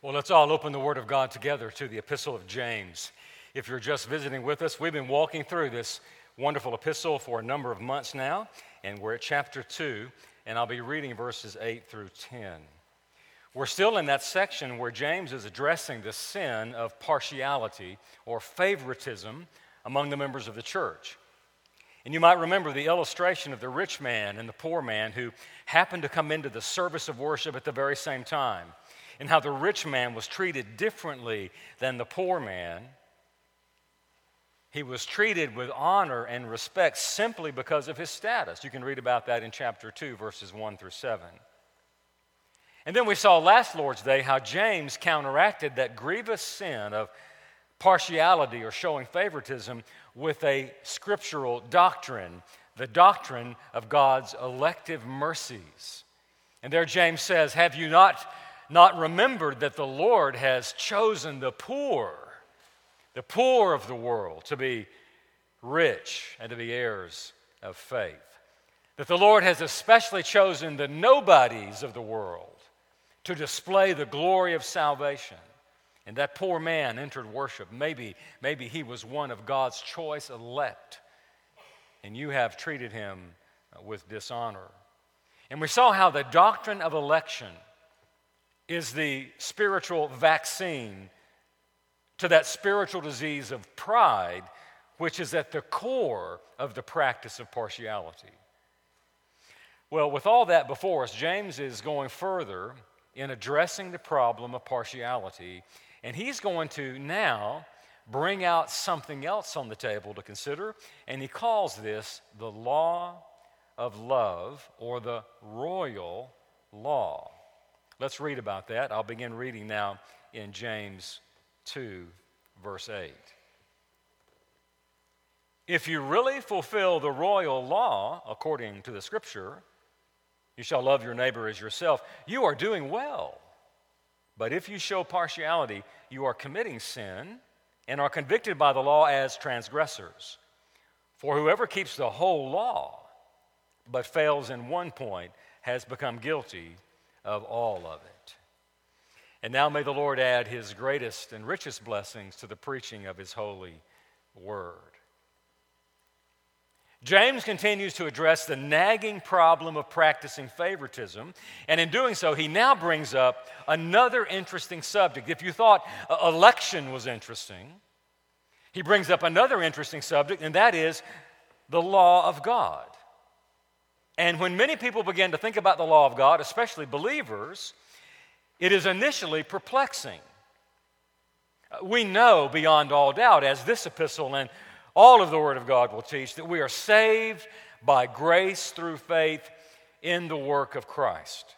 Well, let's all open the Word of God together to the Epistle of James. If you're just visiting with us, we've been walking through this wonderful epistle for a number of months now, and we're at chapter 2, and I'll be reading verses 8 through 10. We're still in that section where James is addressing the sin of partiality or favoritism among the members of the church. And you might remember the illustration of the rich man and the poor man who happened to come into the service of worship at the very same time and how the rich man was treated differently than the poor man. He was treated with honor and respect simply because of his status. You can read about that in chapter 2, verses 1 through 7. And then we saw last Lord's Day how James counteracted that grievous sin of partiality or showing favoritism with a scriptural doctrine, the doctrine of God's elective mercies. And there James says, Have you not not remembered that the Lord has chosen the poor, the poor of the world, to be rich and to be heirs of faith. That the Lord has especially chosen the nobodies of the world to display the glory of salvation. And that poor man entered worship. Maybe, maybe he was one of God's choice elect, and you have treated him with dishonor. And we saw how the doctrine of election is the spiritual vaccine to that spiritual disease of pride, which is at the core of the practice of partiality. Well, with all that before us, James is going further in addressing the problem of partiality, and he's going to now bring out something else on the table to consider, and he calls this the law of love or the royal law. Let's read about that. I'll begin reading now in James 2, verse 8. If you really fulfill the royal law according to the scripture, you shall love your neighbor as yourself, you are doing well. But if you show partiality, you are committing sin and are convicted by the law as transgressors. For whoever keeps the whole law but fails in one point has become guilty of all of it. And now may the Lord add his greatest and richest blessings to the preaching of his holy word. James continues to address the nagging problem of practicing favoritism, and in doing so, he now brings up another interesting subject. If you thought uh, election was interesting, he brings up another interesting subject, and that is the law of God. And when many people begin to think about the law of God, especially believers, it is initially perplexing. Uh, we know beyond all doubt, as this epistle and all of the Word of God will teach, that we are saved by grace through faith in the work of Christ.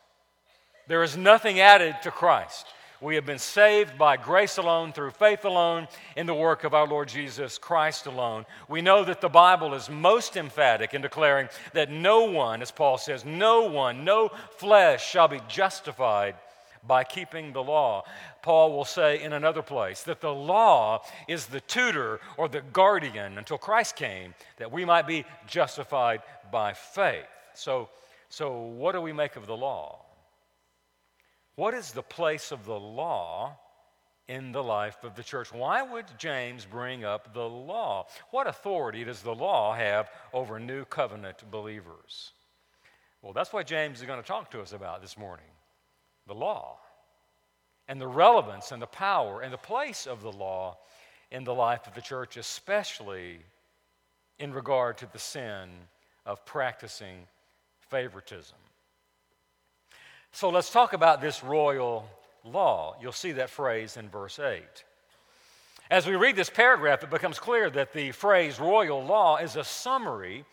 There is nothing added to Christ. We have been saved by grace alone, through faith alone, in the work of our Lord Jesus Christ alone. We know that the Bible is most emphatic in declaring that no one, as Paul says, no one, no flesh shall be justified by keeping the law. Paul will say in another place that the law is the tutor or the guardian until Christ came, that we might be justified by faith. So, so what do we make of the law? What is the place of the law in the life of the church? Why would James bring up the law? What authority does the law have over new covenant believers? Well, that's what James is going to talk to us about this morning the law and the relevance and the power and the place of the law in the life of the church, especially in regard to the sin of practicing favoritism. So let's talk about this royal law. You'll see that phrase in verse 8. As we read this paragraph, it becomes clear that the phrase royal law is a summary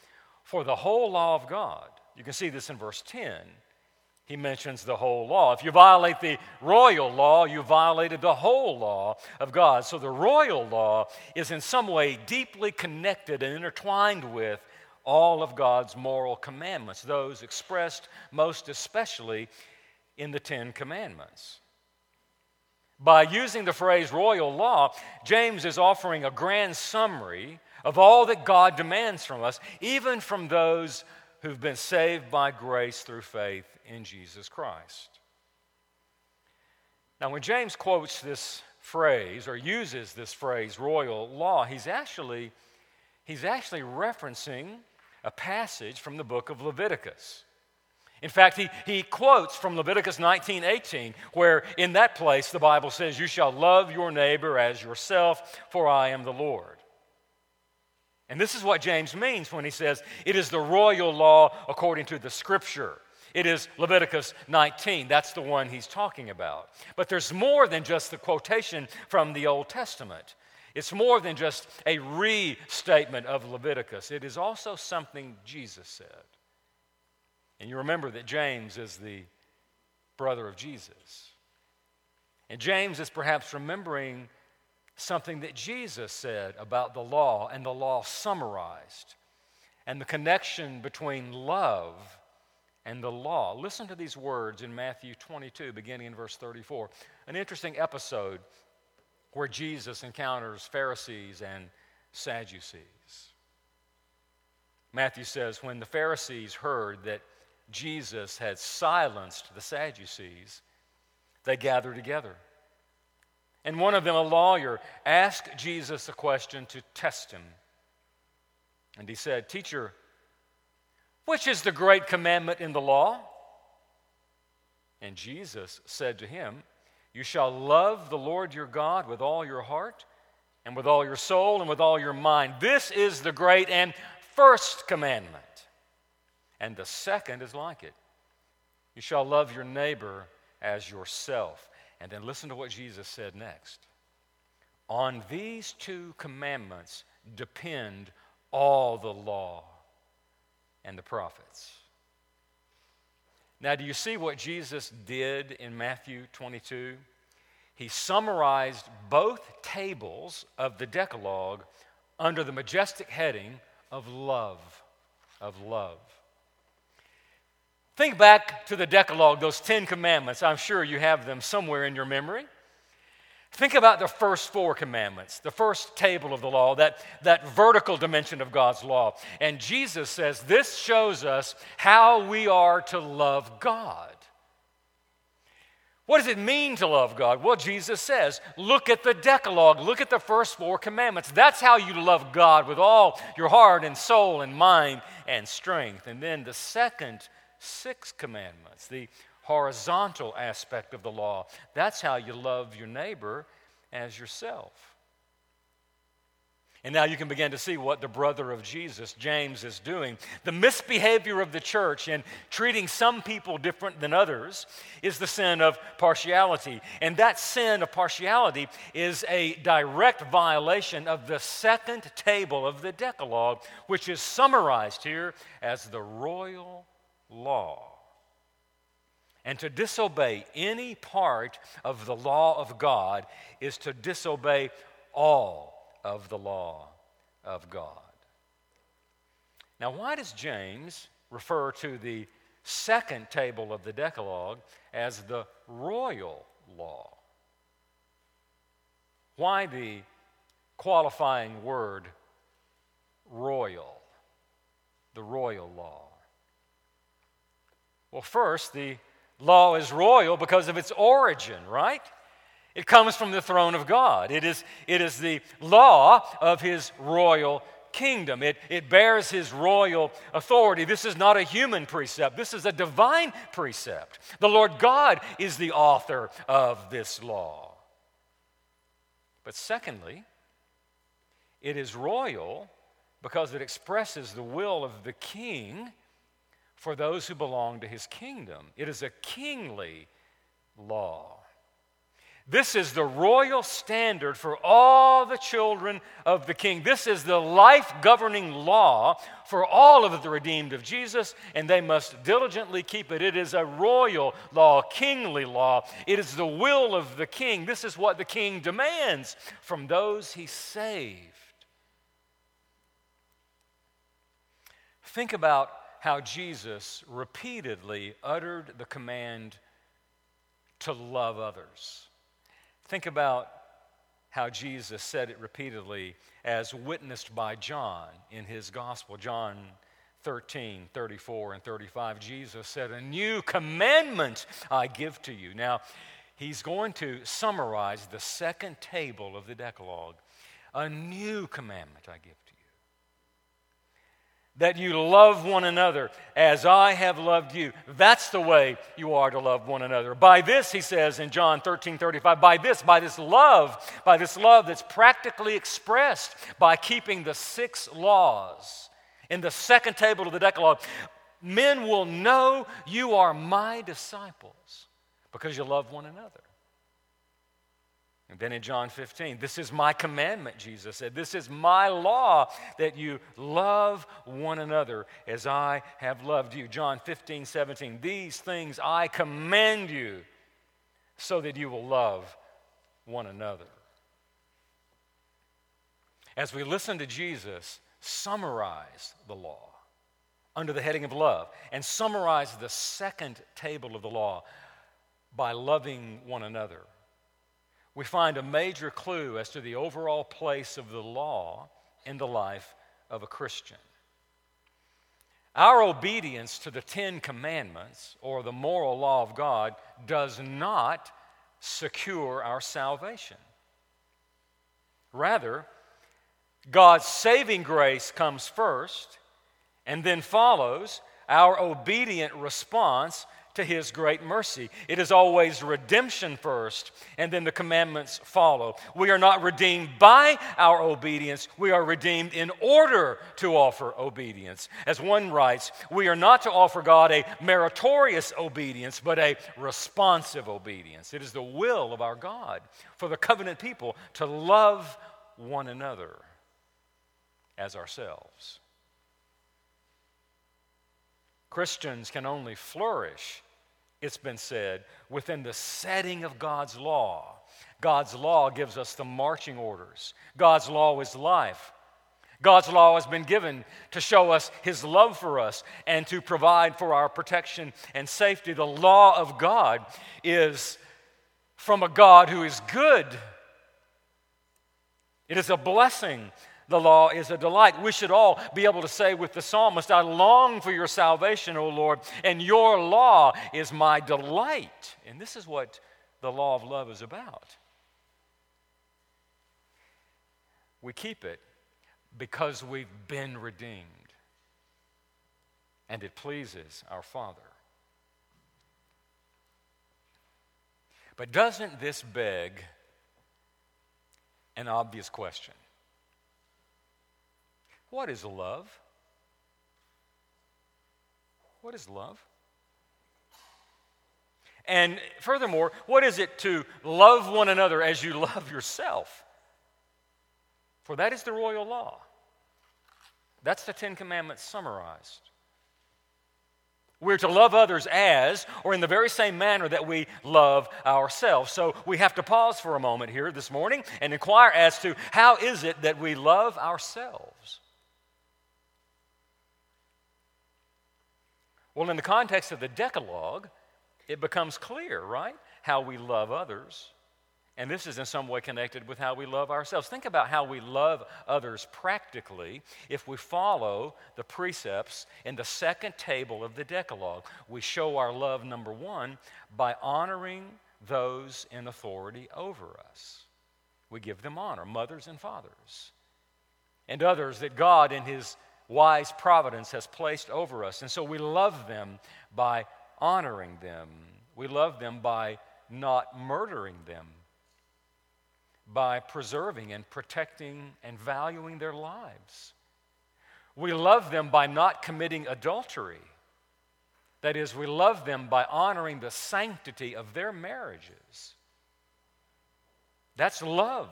for the whole law of God. You can see this in verse 10. He mentions the whole law. If you violate the royal law, you violated the whole law of God. So the royal law is in some way deeply connected and intertwined with all of God's moral commandments, those expressed most especially in the Ten Commandments. By using the phrase royal law, James is offering a grand summary of all that God demands from us, even from those who've been saved by grace through faith in Jesus Christ. Now, when James quotes this phrase or uses this phrase, royal law, he's actually, he's actually referencing a passage from the book of Leviticus. In fact, he, he quotes from Leviticus 19 18, where in that place the Bible says, You shall love your neighbor as yourself, for I am the Lord. And this is what James means when he says, It is the royal law according to the scripture. It is Leviticus 19. That's the one he's talking about. But there's more than just the quotation from the Old Testament. It's more than just a restatement of Leviticus. It is also something Jesus said. And you remember that James is the brother of Jesus. And James is perhaps remembering something that Jesus said about the law and the law summarized and the connection between love and the law. Listen to these words in Matthew 22, beginning in verse 34. An interesting episode where Jesus encounters Pharisees and Sadducees. Matthew says, When the Pharisees heard that Jesus had silenced the Sadducees, they gathered together. And one of them, a lawyer, asked Jesus a question to test him. And he said, Teacher, which is the great commandment in the law? And Jesus said to him, You shall love the Lord your God with all your heart, and with all your soul, and with all your mind. This is the great and first commandment. And the second is like it You shall love your neighbor as yourself. And then listen to what Jesus said next. On these two commandments depend all the law and the prophets. Now, do you see what Jesus did in Matthew 22? He summarized both tables of the Decalogue under the majestic heading of love. Of love. Think back to the Decalogue, those Ten Commandments. I'm sure you have them somewhere in your memory. Think about the first four commandments, the first table of the law, that, that vertical dimension of God's law. And Jesus says this shows us how we are to love God. What does it mean to love God? Well, Jesus says, look at the Decalogue, look at the first four commandments. That's how you love God with all your heart and soul and mind and strength. And then the second six commandments, the horizontal aspect of the law. That's how you love your neighbor as yourself. And now you can begin to see what the brother of Jesus, James, is doing. The misbehavior of the church in treating some people different than others is the sin of partiality. And that sin of partiality is a direct violation of the second table of the Decalogue, which is summarized here as the royal law. And to disobey any part of the law of God is to disobey all of the law of God. Now, why does James refer to the second table of the Decalogue as the royal law? Why the qualifying word royal, the royal law? Well, first, the law is royal because of its origin, right? It comes from the throne of God. It is, it is the law of his royal kingdom. It, it bears his royal authority. This is not a human precept, this is a divine precept. The Lord God is the author of this law. But secondly, it is royal because it expresses the will of the king for those who belong to his kingdom. It is a kingly law. This is the royal standard for all the children of the king. This is the life governing law for all of the redeemed of Jesus, and they must diligently keep it. It is a royal law, kingly law. It is the will of the king. This is what the king demands from those he saved. Think about how Jesus repeatedly uttered the command to love others. Think about how Jesus said it repeatedly as witnessed by John in his gospel. John 13, 34, and 35. Jesus said, A new commandment I give to you. Now, he's going to summarize the second table of the Decalogue. A new commandment I give that you love one another as I have loved you. That's the way you are to love one another. By this, he says in John 13 35, by this, by this love, by this love that's practically expressed by keeping the six laws in the second table of the Decalogue, men will know you are my disciples because you love one another. And then in John 15, this is my commandment, Jesus said. This is my law that you love one another as I have loved you. John 15, 17, these things I command you so that you will love one another. As we listen to Jesus summarize the law under the heading of love and summarize the second table of the law by loving one another we find a major clue as to the overall place of the law in the life of a Christian. Our obedience to the Ten Commandments or the moral law of God does not secure our salvation. Rather, God's saving grace comes first, and then follows our obedient response to his great mercy. It is always redemption first, and then the commandments follow. We are not redeemed by our obedience, we are redeemed in order to offer obedience. As one writes, we are not to offer God a meritorious obedience, but a responsive obedience. It is the will of our God for the covenant people to love one another as ourselves. Christians can only flourish it's been said, within the setting of God's law. God's law gives us the marching orders. God's law is life. God's law has been given to show us His love for us and to provide for our protection and safety. The law of God is from a God who is good. It is a blessing the law is a delight. We should all be able to say with the psalmist, I long for your salvation, O Lord, and your law is my delight. And this is what the law of love is about. We keep it because we've been redeemed, and it pleases our Father. But doesn't this beg an obvious question? What is love? What is love? And furthermore, what is it to love one another as you love yourself? For that is the royal law. That's the Ten Commandments summarized. We're to love others as, or in the very same manner that we love ourselves. So we have to pause for a moment here this morning and inquire as to how is it that we love ourselves? Well, in the context of the Decalogue, it becomes clear, right? How we love others. And this is in some way connected with how we love ourselves. Think about how we love others practically if we follow the precepts in the second table of the Decalogue. We show our love, number one, by honoring those in authority over us. We give them honor, mothers and fathers, and others that God, in His wise providence has placed over us. And so we love them by honoring them. We love them by not murdering them, by preserving and protecting and valuing their lives. We love them by not committing adultery. That is, we love them by honoring the sanctity of their marriages. That's love.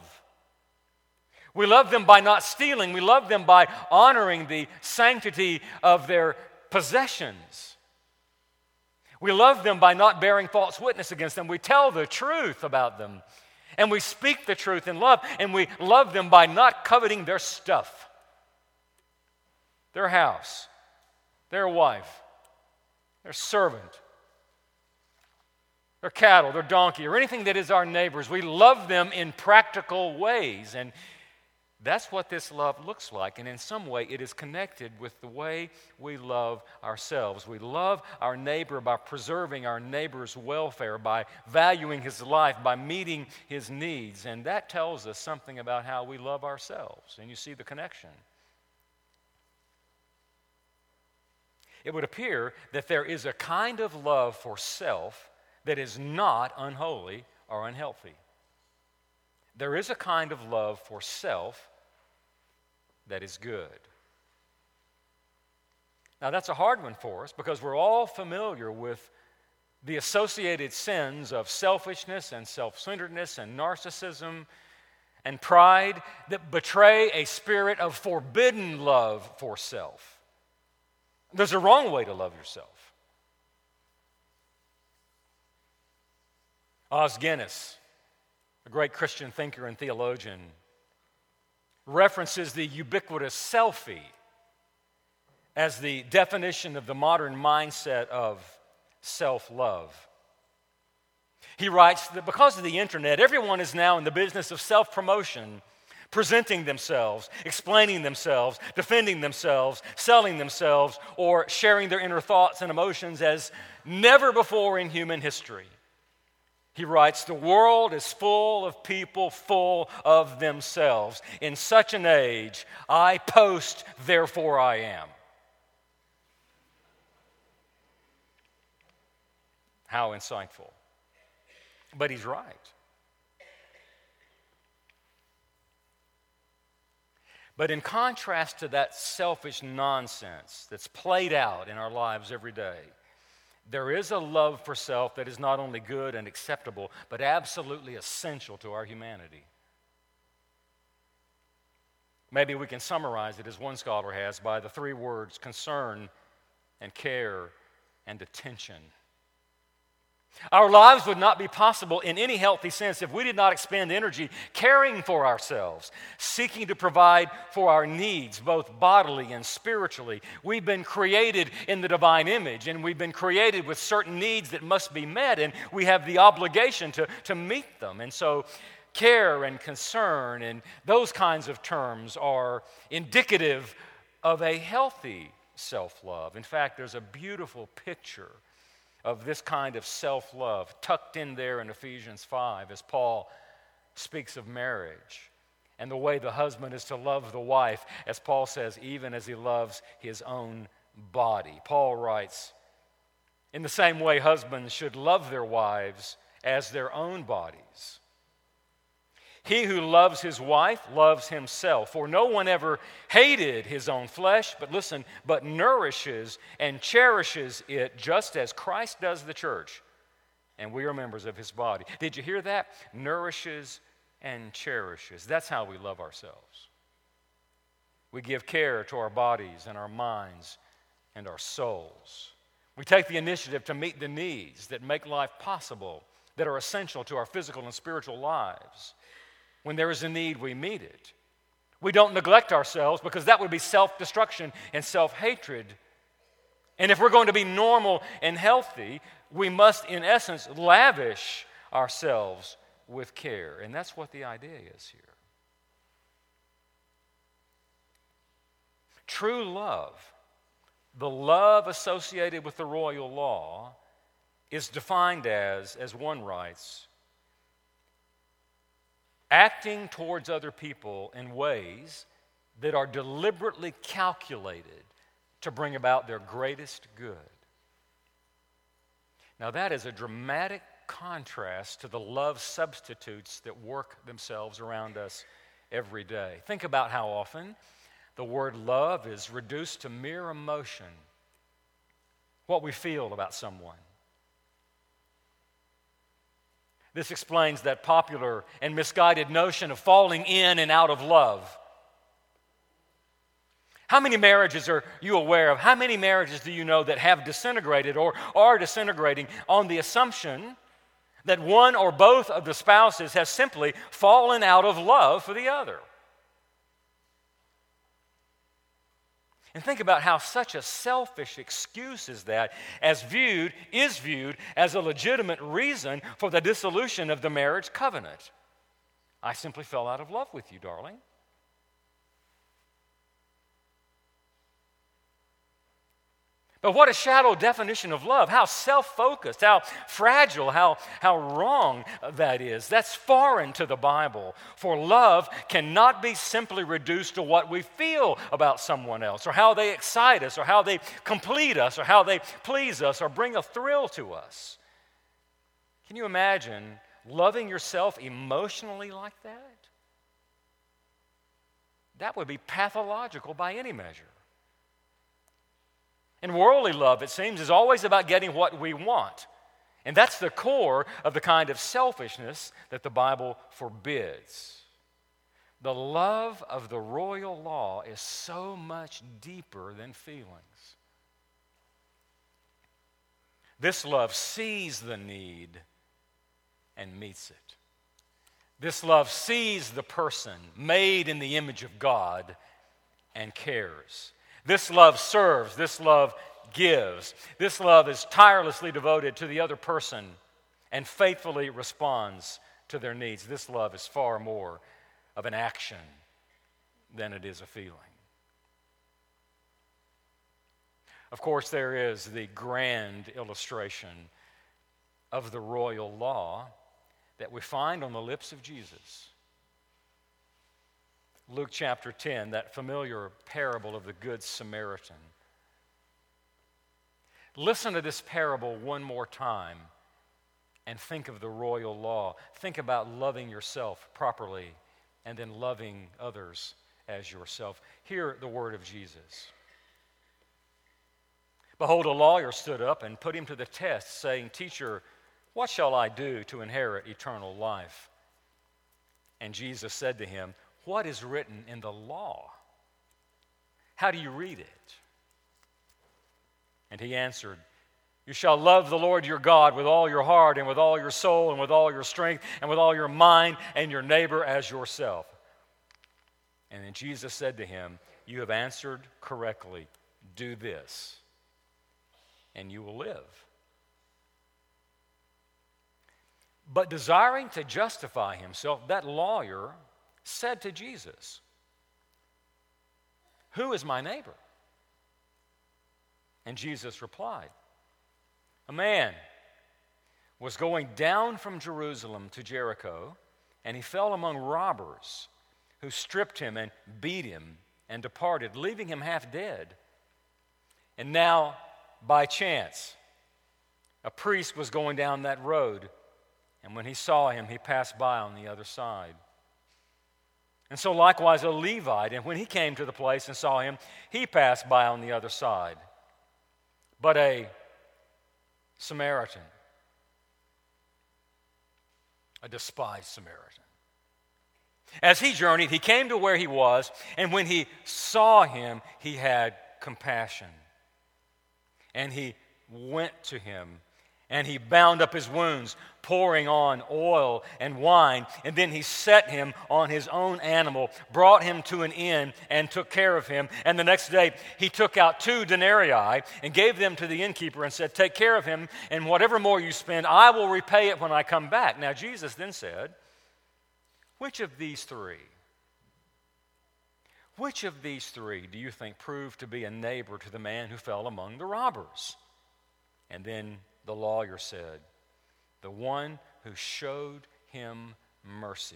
We love them by not stealing. We love them by honoring the sanctity of their possessions. We love them by not bearing false witness against them. We tell the truth about them. And we speak the truth in love. And we love them by not coveting their stuff, their house, their wife, their servant, their cattle, their donkey, or anything that is our neighbor's. We love them in practical ways. And That's what this love looks like. And in some way, it is connected with the way we love ourselves. We love our neighbor by preserving our neighbor's welfare, by valuing his life, by meeting his needs. And that tells us something about how we love ourselves. And you see the connection. It would appear that there is a kind of love for self that is not unholy or unhealthy. There is a kind of love for self that is good. Now, that's a hard one for us because we're all familiar with the associated sins of selfishness and self centeredness and narcissism and pride that betray a spirit of forbidden love for self. There's a wrong way to love yourself. Os Guinness, a great Christian thinker and theologian, references the ubiquitous selfie as the definition of the modern mindset of self love. He writes that because of the internet, everyone is now in the business of self promotion, presenting themselves, explaining themselves, defending themselves, selling themselves, or sharing their inner thoughts and emotions as never before in human history. He writes, The world is full of people full of themselves. In such an age, I post, therefore I am. How insightful. But he's right. But in contrast to that selfish nonsense that's played out in our lives every day, there is a love for self that is not only good and acceptable, but absolutely essential to our humanity. Maybe we can summarize it as one scholar has by the three words concern and care and attention. Our lives would not be possible in any healthy sense if we did not expend energy caring for ourselves, seeking to provide for our needs, both bodily and spiritually. We've been created in the divine image, and we've been created with certain needs that must be met, and we have the obligation to, to meet them. And so, care and concern and those kinds of terms are indicative of a healthy self love. In fact, there's a beautiful picture of this kind of self love tucked in there in Ephesians 5 as Paul speaks of marriage and the way the husband is to love the wife, as Paul says, even as he loves his own body. Paul writes, In the same way, husbands should love their wives as their own bodies. He who loves his wife loves himself. For no one ever hated his own flesh, but listen, but nourishes and cherishes it just as Christ does the church. And we are members of his body. Did you hear that? Nourishes and cherishes. That's how we love ourselves. We give care to our bodies and our minds and our souls. We take the initiative to meet the needs that make life possible, that are essential to our physical and spiritual lives. When there is a need, we meet it. We don't neglect ourselves because that would be self destruction and self hatred. And if we're going to be normal and healthy, we must, in essence, lavish ourselves with care. And that's what the idea is here. True love, the love associated with the royal law, is defined as, as one writes, acting towards other people in ways that are deliberately calculated to bring about their greatest good. Now, that is a dramatic contrast to the love substitutes that work themselves around us every day. Think about how often the word love is reduced to mere emotion, what we feel about someone. This explains that popular and misguided notion of falling in and out of love. How many marriages are you aware of? How many marriages do you know that have disintegrated or are disintegrating on the assumption that one or both of the spouses has simply fallen out of love for the other? And think about how such a selfish excuse is that, as viewed, is viewed as a legitimate reason for the dissolution of the marriage covenant. I simply fell out of love with you, darling. But what a shallow definition of love. How self focused, how fragile, how, how wrong that is. That's foreign to the Bible. For love cannot be simply reduced to what we feel about someone else, or how they excite us, or how they complete us, or how they please us, or bring a thrill to us. Can you imagine loving yourself emotionally like that? That would be pathological by any measure. And worldly love, it seems, is always about getting what we want. And that's the core of the kind of selfishness that the Bible forbids. The love of the royal law is so much deeper than feelings. This love sees the need and meets it. This love sees the person made in the image of God and cares. This love serves, this love gives. This love is tirelessly devoted to the other person and faithfully responds to their needs. This love is far more of an action than it is a feeling. Of course, there is the grand illustration of the royal law that we find on the lips of Jesus. Luke chapter 10, that familiar parable of the Good Samaritan. Listen to this parable one more time and think of the royal law. Think about loving yourself properly and then loving others as yourself. Hear the word of Jesus. Behold, a lawyer stood up and put him to the test, saying, Teacher, what shall I do to inherit eternal life? And Jesus said to him, what is written in the law? How do you read it? And he answered, You shall love the Lord your God with all your heart and with all your soul and with all your strength and with all your mind and your neighbor as yourself. And then Jesus said to him, You have answered correctly. Do this, and you will live. But desiring to justify himself, that lawyer said to Jesus, Who is my neighbor? And Jesus replied, A man was going down from Jerusalem to Jericho, and he fell among robbers who stripped him and beat him and departed, leaving him half dead. And now, by chance, a priest was going down that road, and when he saw him, he passed by on the other side. And so, likewise, a Levite, and when he came to the place and saw him, he passed by on the other side. But a Samaritan, a despised Samaritan. As he journeyed, he came to where he was, and when he saw him, he had compassion. And he went to him and he bound up his wounds, pouring on oil and wine. And then he set him on his own animal, brought him to an inn, and took care of him. And the next day he took out two denarii and gave them to the innkeeper and said, Take care of him, and whatever more you spend, I will repay it when I come back. Now, Jesus then said, Which of these three? Which of these three do you think proved to be a neighbor to the man who fell among the robbers? And then the lawyer said, the one who showed him mercy.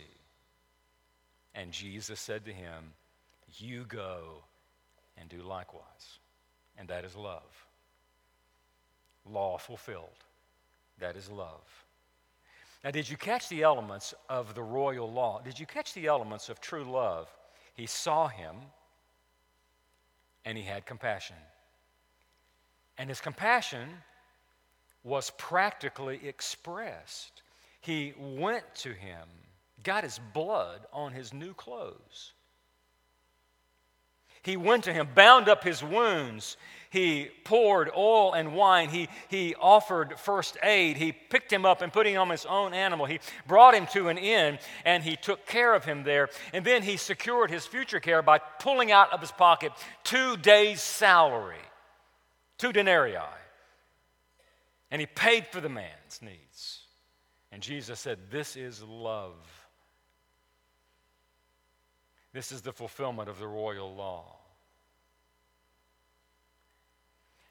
And Jesus said to him, You go and do likewise. And that is love. Law fulfilled. That is love. Now, did you catch the elements of the royal law? Did you catch the elements of true love? He saw him and he had compassion. And his compassion was practically expressed. He went to him, got his blood on his new clothes. He went to him, bound up his wounds. He poured oil and wine. He, he offered first aid. He picked him up and put him on his own animal. He brought him to an inn and he took care of him there. And then he secured his future care by pulling out of his pocket two days' salary, two denarii. And he paid for the man's needs. And Jesus said, This is love. This is the fulfillment of the royal law.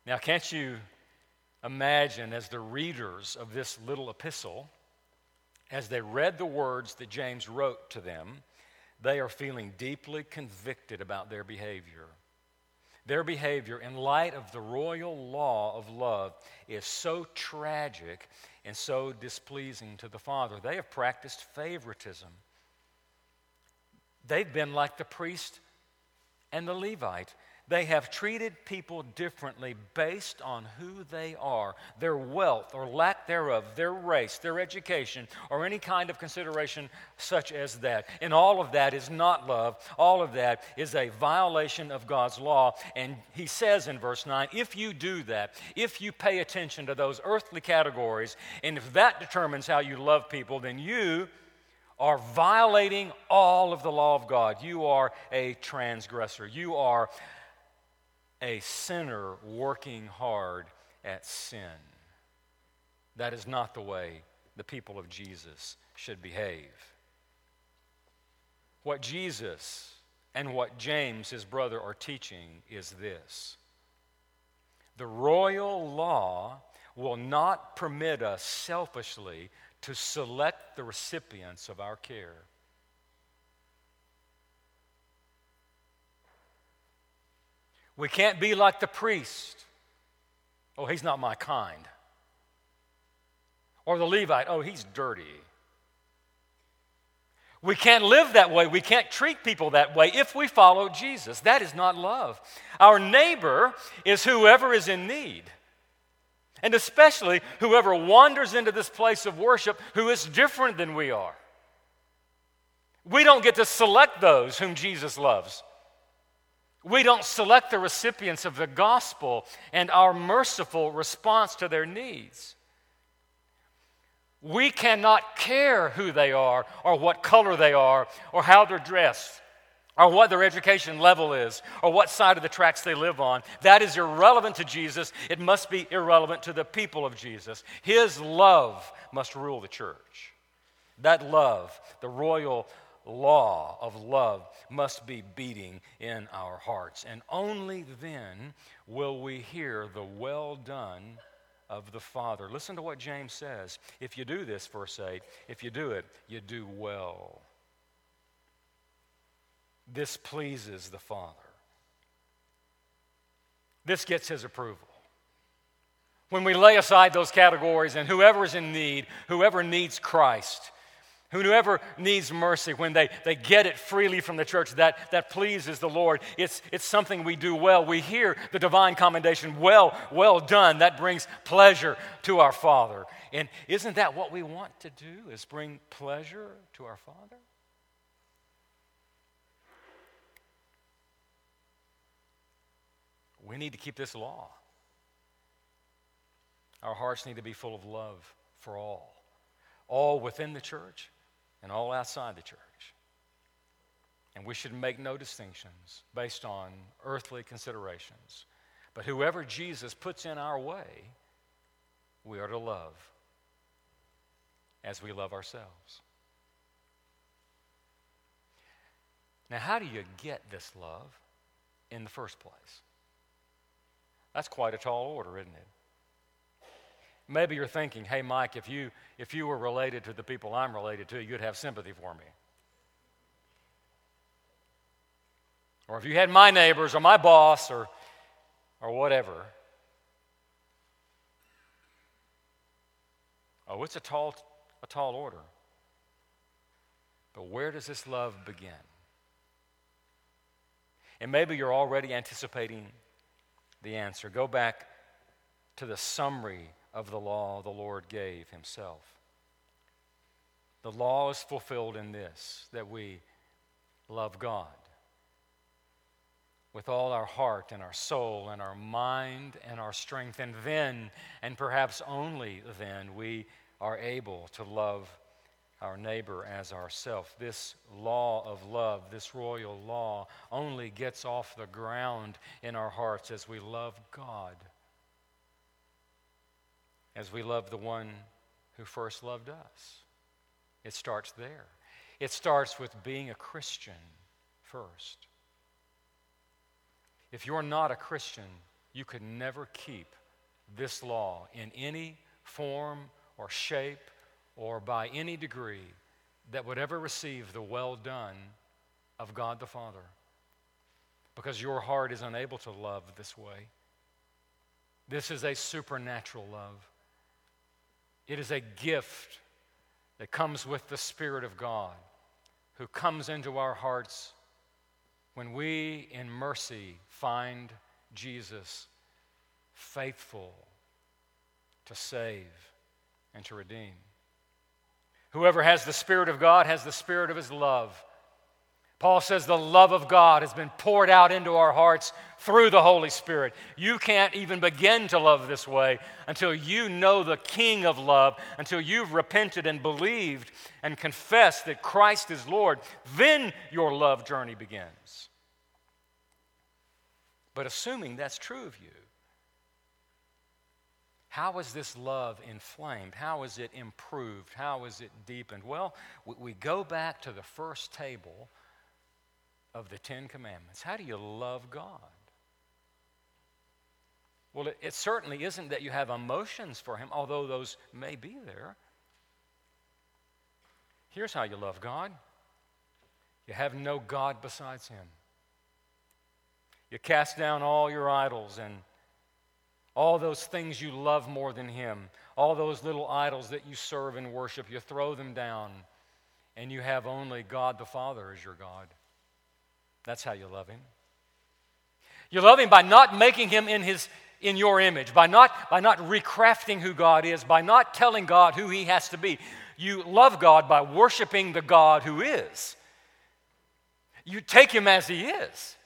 Now, can't you imagine as the readers of this little epistle, as they read the words that James wrote to them, they are feeling deeply convicted about their behavior. Their behavior, in light of the royal law of love, is so tragic and so displeasing to the Father. They have practiced favoritism. They've been like the priest and the Levite. They have treated people differently based on who they are, their wealth or lack thereof, their race, their education, or any kind of consideration such as that. And all of that is not love. All of that is a violation of God's law. And he says in verse 9 if you do that, if you pay attention to those earthly categories, and if that determines how you love people, then you are violating all of the law of God. You are a transgressor. You are a sinner working hard at sin. That is not the way the people of Jesus should behave. What Jesus and what James, his brother, are teaching is this the royal law will not permit us selfishly to select the recipients of our care. We can't be like the priest. Oh, he's not my kind. Or the Levite. Oh, he's dirty. We can't live that way. We can't treat people that way if we follow Jesus. That is not love. Our neighbor is whoever is in need. And especially whoever wanders into this place of worship who is different than we are. We don't get to select those whom Jesus loves. We don't select the recipients of the gospel and our merciful response to their needs. We cannot care who they are, or what color they are, or how they're dressed, or what their education level is, or what side of the tracks they live on. That is irrelevant to Jesus. It must be irrelevant to the people of Jesus. His love must rule the church. That love, the royal law of love must be beating in our hearts. And only then will we hear the well done of the Father. Listen to what James says. If you do this, verse 8, if you do it, you do well. This pleases the Father. This gets his approval. When we lay aside those categories and whoever is in need, whoever needs Christ, Whoever needs mercy, when they, they get it freely from the church, that, that pleases the Lord. It's, it's something we do well. We hear the divine commendation, well, well done. That brings pleasure to our Father. And isn't that what we want to do, is bring pleasure to our Father? We need to keep this law. Our hearts need to be full of love for all, all within the church and all outside the church. And we should make no distinctions based on earthly considerations. But whoever Jesus puts in our way, we are to love as we love ourselves. Now, how do you get this love in the first place? That's quite a tall order, isn't it? Maybe you're thinking, hey, Mike, if you, if you were related to the people I'm related to, you'd have sympathy for me. Or if you had my neighbors or my boss or, or whatever. Oh, it's a tall, a tall order. But where does this love begin? And maybe you're already anticipating the answer. Go back to the summary of the law the Lord gave himself. The law is fulfilled in this that we love God with all our heart and our soul and our mind and our strength. And then, and perhaps only then, we are able to love our neighbor as ourself. This law of love, this royal law, only gets off the ground in our hearts as we love God as we love the one who first loved us. It starts there. It starts with being a Christian first. If you're not a Christian, you could never keep this law in any form or shape or by any degree that would ever receive the well done of God the Father because your heart is unable to love this way. This is a supernatural love. It is a gift that comes with the Spirit of God who comes into our hearts when we, in mercy, find Jesus faithful to save and to redeem. Whoever has the Spirit of God has the Spirit of His love. Paul says the love of God has been poured out into our hearts through the Holy Spirit. You can't even begin to love this way until you know the King of love, until you've repented and believed and confessed that Christ is Lord. Then your love journey begins. But assuming that's true of you, how is this love inflamed? How is it improved? How is it deepened? Well, we go back to the first table of the Ten Commandments. How do you love God? Well, it, it, certainly isn't that you have emotions for Him, although those may be there. Here's how you love God you have no God besides Him. You cast down all your idols and all those things you love more than Him, all those little idols that you serve and worship, you throw them down, and you have only God the Father as your God. That's how you love Him. You love Him by not making Him in His in your image, by not, by not recrafting who God is, by not telling God who He has to be. You love God by worshiping the God who is. You take Him as He is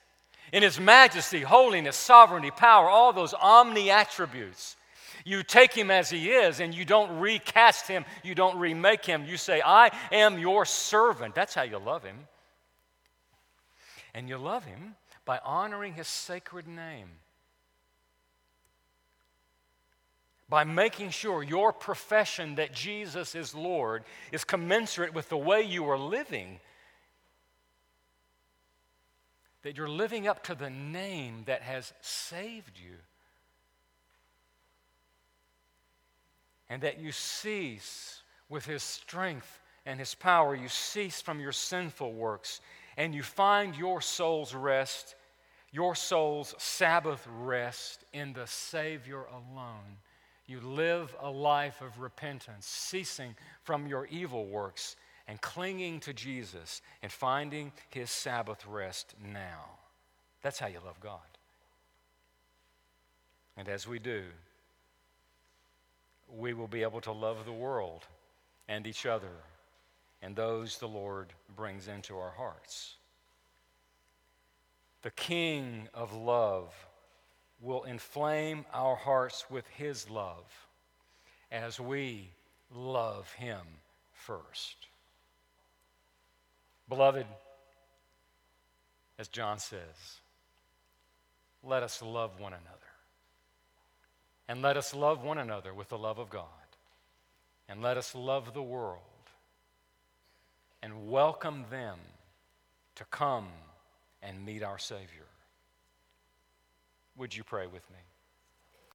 in his majesty, holiness, sovereignty, power, all those omni attributes. You take him as he is and you don't recast him, you don't remake him. You say, I am your servant. That's how you love him. And you love him by honoring his sacred name. By making sure your profession that Jesus is Lord is commensurate with the way you are living that you're living up to the name that has saved you. And that you cease with his strength and his power, you cease from your sinful works, and you find your soul's rest, your soul's Sabbath rest in the Savior alone. You live a life of repentance, ceasing from your evil works and clinging to Jesus and finding his Sabbath rest now. That's how you love God. And as we do, we will be able to love the world and each other and those the Lord brings into our hearts. The King of love will inflame our hearts with his love as we love him first. Beloved, as John says, let us love one another. And let us love one another with the love of God. And let us love the world and welcome them to come and meet our Savior. Would you pray with me?